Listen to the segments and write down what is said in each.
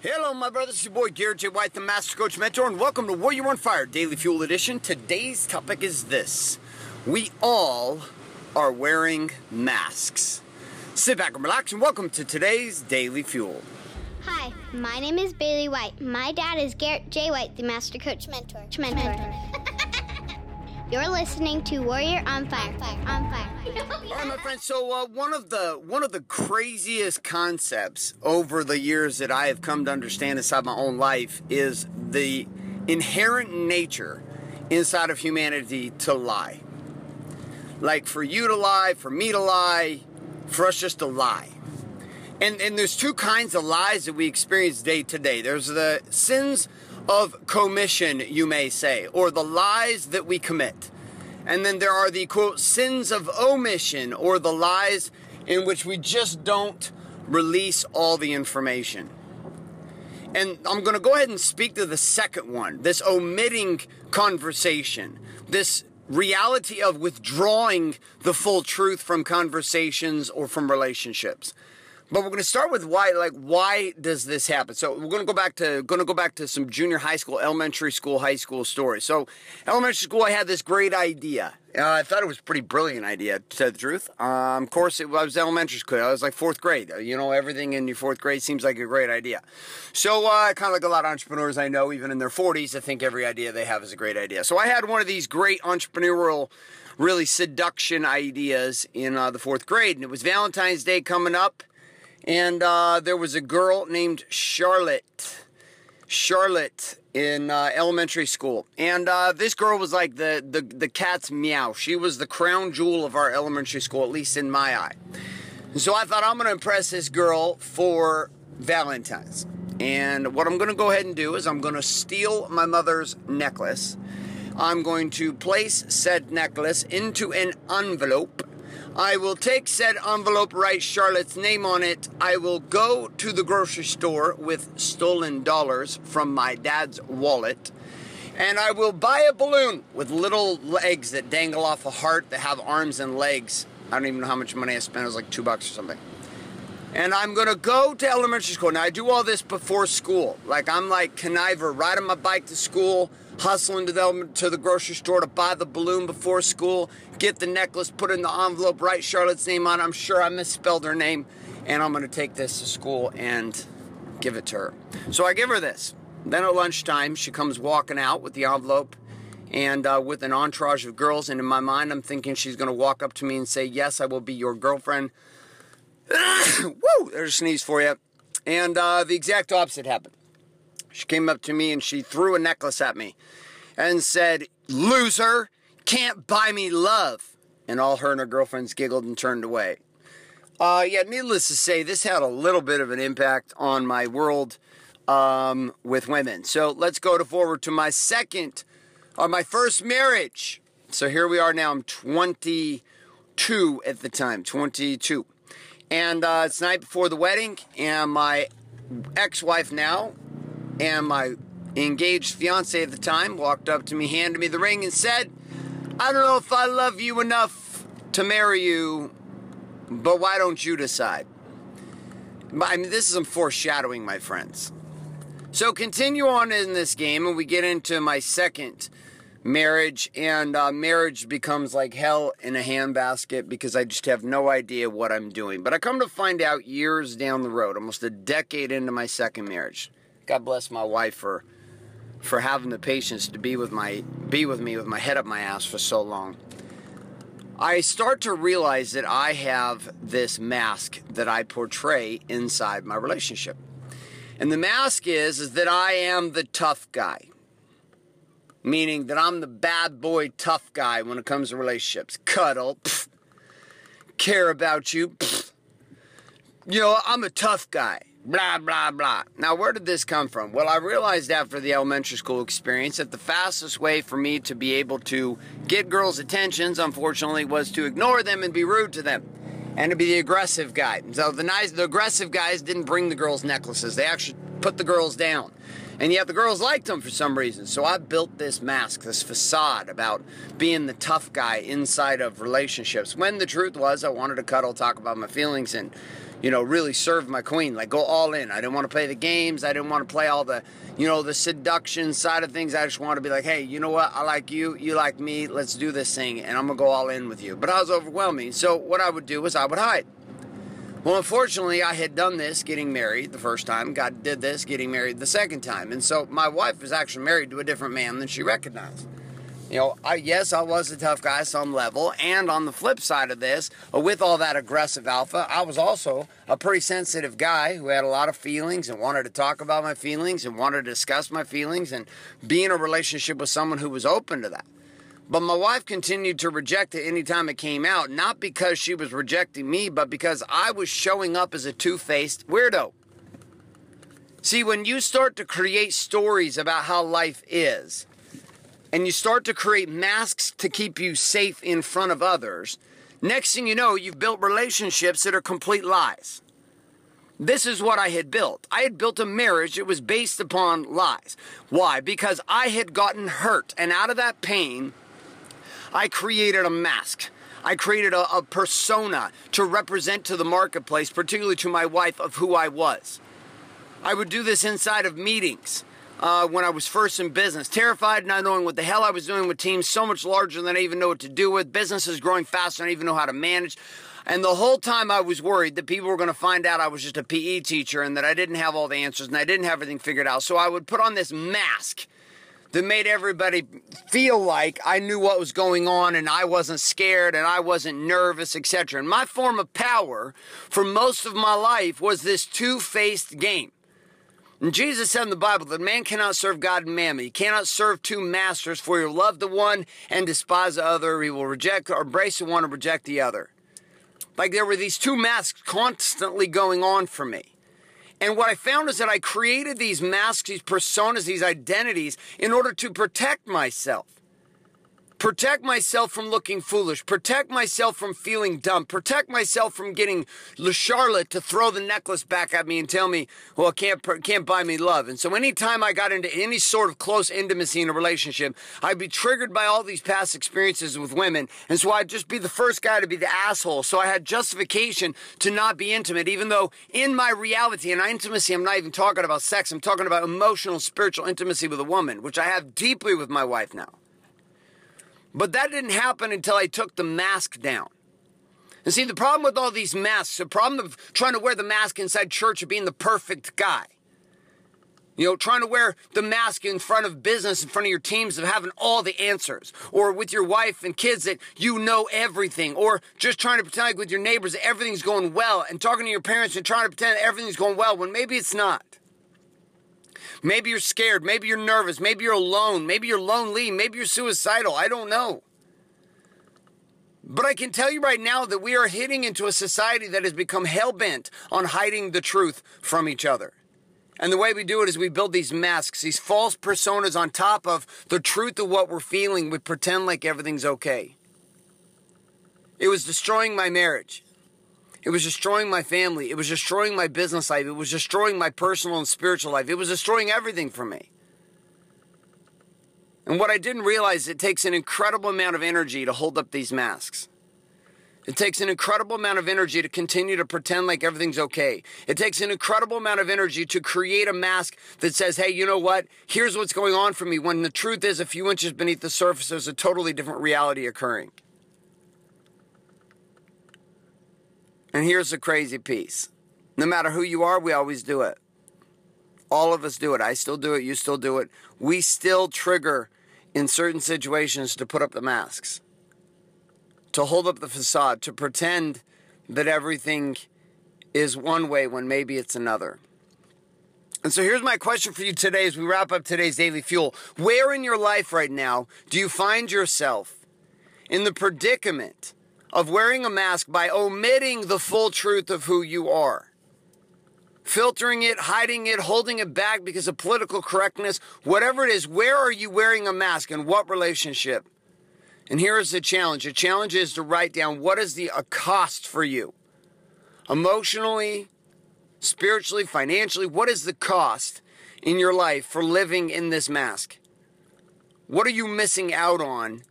Hello, my brothers. It's your boy Garrett J. White, the Master Coach Mentor, and welcome to Warrior on Fire Daily Fuel Edition. Today's topic is this We all are wearing masks. Sit back and relax, and welcome to today's Daily Fuel. Hi, my name is Bailey White. My dad is Garrett J. White, the Master Coach Mentor. Mentor. You're listening to Warrior on Fire. On Fire. All right, my friends. So uh, one of the one of the craziest concepts over the years that I have come to understand inside my own life is the inherent nature inside of humanity to lie. Like for you to lie, for me to lie, for us just to lie. And and there's two kinds of lies that we experience day to day. There's the sins of commission, you may say, or the lies that we commit. And then there are the quote sins of omission, or the lies in which we just don't release all the information. And I'm going to go ahead and speak to the second one this omitting conversation, this reality of withdrawing the full truth from conversations or from relationships. But we're going to start with why, like, why does this happen? So we're going to go back to going to go back to some junior high school, elementary school, high school stories. So elementary school, I had this great idea. Uh, I thought it was a pretty brilliant idea, to tell the truth. Um, of course, it was elementary school. I was like fourth grade. You know, everything in your fourth grade seems like a great idea. So, uh, kind of like a lot of entrepreneurs I know, even in their 40s, I think every idea they have is a great idea. So, I had one of these great entrepreneurial, really seduction ideas in uh, the fourth grade, and it was Valentine's Day coming up. And uh, there was a girl named Charlotte. Charlotte in uh, elementary school. And uh, this girl was like the, the, the cat's meow. She was the crown jewel of our elementary school, at least in my eye. And so I thought I'm to impress this girl for Valentine's. And what I'm to go ahead and do is I'm to steal my mother's necklace. I'm going to place said necklace into an envelope I will take said envelope, write Charlotte's name on it. I will go to the grocery store with stolen dollars from my dad's wallet. And I will buy a balloon with little legs that dangle off a heart that have arms and legs. I don't even know how much money I spent. It was like two bucks or something. And I'm gonna go to elementary school. Now I do all this before school. Like I'm like conniver, riding my bike to school, hustling to the, to the grocery store to buy the balloon before school, get the necklace, put in the envelope, write Charlotte's name on it. I'm sure I misspelled her name, and I'm going to take this to school and give it to her. So I give her this. Then at lunchtime, she comes walking out with the envelope and uh, with an entourage of girls. And in my mind, I'm thinking she's going to walk up to me and say, Yes, I will be your girlfriend. Woo! There's a sneeze for you. And uh, the exact opposite happened. She came up to me and she threw a necklace at me and said, Loser, can't buy me love. And all her and her girlfriends giggled and turned away. Uh, yeah, needless to say, this had a little bit of an impact on my world um, with women. So let's go to forward to my second, or uh, my first marriage. So here we are now. I'm 22 at the time, 22. And uh, it's night before the wedding, and my ex wife now and my engaged fiance at the time walked up to me, handed me the ring, and said, I don't know if I love you enough to marry you, but why don't you decide? I mean, this is some foreshadowing, my friends. So continue on in this game, and we get into my second marriage, and uh, marriage becomes like hell in a handbasket because I just have no idea what I'm doing. But I come to find out years down the road, almost a decade into my second marriage, God bless my wife for for having the patience to be with my be with me with my head up my ass for so long. I start to realize that I have this mask that I portray inside my relationship. And the mask is is that I am the tough guy. Meaning that I'm the bad boy tough guy when it comes to relationships. Cuddle, pff, care about you. Pff. You know, I'm a tough guy blah, blah, blah. Now, where did this come from? Well, I realized after the elementary school experience that the fastest way for me to be able to get girls' attentions, unfortunately, was to ignore them and be rude to them and to be the aggressive guy. So the nice, the aggressive guys didn't bring the girls necklaces. They actually put the girls down. And yet the girls liked them for some reason. So I built this mask, this facade about being the tough guy inside of relationships. When the truth was, I wanted to cuddle, talk about my feelings, and you know, really serve my queen, like go all in. I didn't want to play the games. I didn't want to play all the, you know, the seduction side of things. I just wanted to be like, hey, you know what? I like you. You like me. Let's do this thing. And I'm to go all in with you. But I was overwhelming. So what I would do was I would hide. Well, unfortunately, I had done this getting married the first time. God did this getting married the second time. And so my wife was actually married to a different man than she recognized. You know, I, yes, I was a tough guy some level. And on the flip side of this, uh, with all that aggressive alpha, I was also a pretty sensitive guy who had a lot of feelings and wanted to talk about my feelings and wanted to discuss my feelings and be in a relationship with someone who was open to that. But my wife continued to reject it anytime it came out, not because she was rejecting me, but because I was showing up as a two faced weirdo. See, when you start to create stories about how life is, and you start to create masks to keep you safe in front of others, next thing you know, you've built relationships that are complete lies. This is what I had built. I had built a marriage that was based upon lies. Why? Because I had gotten hurt, and out of that pain, I created a mask. I created a, a, persona to represent to the marketplace, particularly to my wife, of who I was. I would do this inside of meetings uh, when I was first in business, terrified, not knowing what the hell I was doing with teams so much larger than I even know what to do with. Businesses growing faster than I even know how to manage. And the whole time I was worried that people were going to find out I was just a PE teacher and that I didn't have all the answers and I didn't have everything figured out. So I would put on this mask that made everybody feel like I knew what was going on and I wasn't scared and I wasn't nervous, etc. And my form of power for most of my life was this two faced game. And Jesus said in the Bible that man cannot serve God and mammon. You cannot serve two masters, for you love the one and despise the other. He will reject or embrace the one and reject the other. Like there were these two masks constantly going on for me. And what I found is that I created these masks, these personas, these identities in order to protect myself. Protect myself from looking foolish. Protect myself from feeling dumb. Protect myself from getting Le Charlotte to throw the necklace back at me and tell me, well, can't, can't buy me love. And so anytime I got into any sort of close intimacy in a relationship, I'd be triggered by all these past experiences with women. And so I'd just be the first guy to be the asshole. So I had justification to not be intimate, even though in my reality and intimacy, I'm not even talking about sex. I'm talking about emotional, spiritual intimacy with a woman, which I have deeply with my wife now. But that didn't happen until I took the mask down. And see, the problem with all these masks, the problem of trying to wear the mask inside church of being the perfect guy. You know, trying to wear the mask in front of business, in front of your teams, of having all the answers. Or with your wife and kids that you know everything. Or just trying to pretend like with your neighbors that everything's going well. And talking to your parents and trying to pretend everything's going well when maybe it's not. Maybe you're scared. Maybe you're nervous. Maybe you're alone. Maybe you're lonely. Maybe you're suicidal. I don't know. But I can tell you right now that we are hitting into a society that has become hell bent on hiding the truth from each other. And the way we do it is we build these masks, these false personas on top of the truth of what we're feeling. We pretend like everything's okay. It was destroying my marriage. It was destroying my family. It was destroying my business life. It was destroying my personal and spiritual life. It was destroying everything for me. And what I didn't realize, it takes an incredible amount of energy to hold up these masks. It takes an incredible amount of energy to continue to pretend like everything's okay. It takes an incredible amount of energy to create a mask that says, hey, you know what? Here's what's going on for me. When the truth is, a few inches beneath the surface, there's a totally different reality occurring. And here's the crazy piece no matter who you are, we always do it. All of us do it. I still do it. You still do it. We still trigger in certain situations to put up the masks, to hold up the facade, to pretend that everything is one way when maybe it's another. And so here's my question for you today as we wrap up today's daily fuel. Where in your life right now do you find yourself in the predicament of wearing a mask by omitting the full truth of who you are. Filtering it, hiding it, holding it back because of political correctness, whatever it is, where are you wearing a mask and what relationship? And here is the challenge. The challenge is to write down what is the cost for you? Emotionally, spiritually, financially, what is the cost in your life for living in this mask? What are you missing out on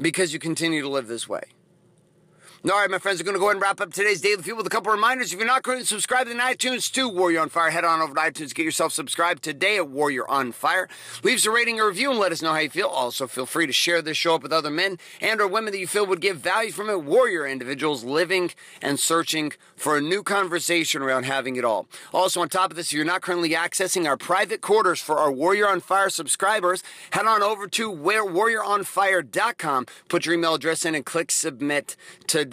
because you continue to live this way? All right, my friends, we're going to go ahead and wrap up today's Daily Fuel with a couple reminders. If you're not currently subscribed in iTunes to Warrior on Fire, head on over to iTunes, get yourself subscribed today at Warrior on Fire. Leave us a rating or review and let us know how you feel. Also, feel free to share this show up with other men and or women that you feel would give value from it. Warrior individuals living and searching for a new conversation around having it all. Also, on top of this, if you're not currently accessing our private quarters for our Warrior on Fire subscribers, head on over to warrioronfire.com, put your email address in, and click submit today.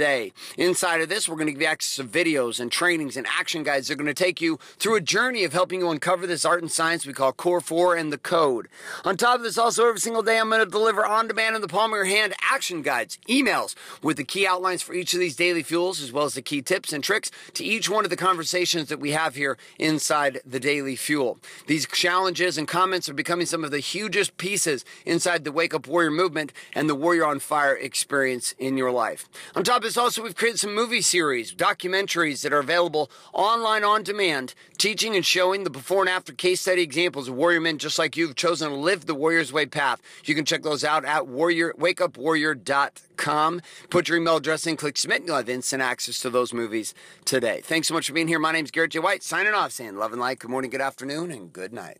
Inside of this, we're going to give you access to videos and trainings and action guides that are going to take you through a journey of helping you uncover this art and science we call Core 4 and the Code. On top of this, also every single day, I'm going to deliver on demand in the palm of your hand action guides, emails with the key outlines for each of these daily fuels, as well as the key tips and tricks to each one of the conversations that we have here inside the daily fuel. These challenges and comments are becoming some of the hugest pieces inside the Wake Up Warrior movement and the Warrior on Fire experience in your life. On top of this, also, we've created some movie series, documentaries that are available online on demand, teaching and showing the before and after case study examples of warrior men just like you have chosen to live the Warrior's Way path. You can check those out at warrior, wakeupwarrior.com. Put your email address in, click submit, and you'll have instant access to those movies today. Thanks so much for being here. My name's Garrett J. White, signing off, saying love and light, good morning, good afternoon, and good night.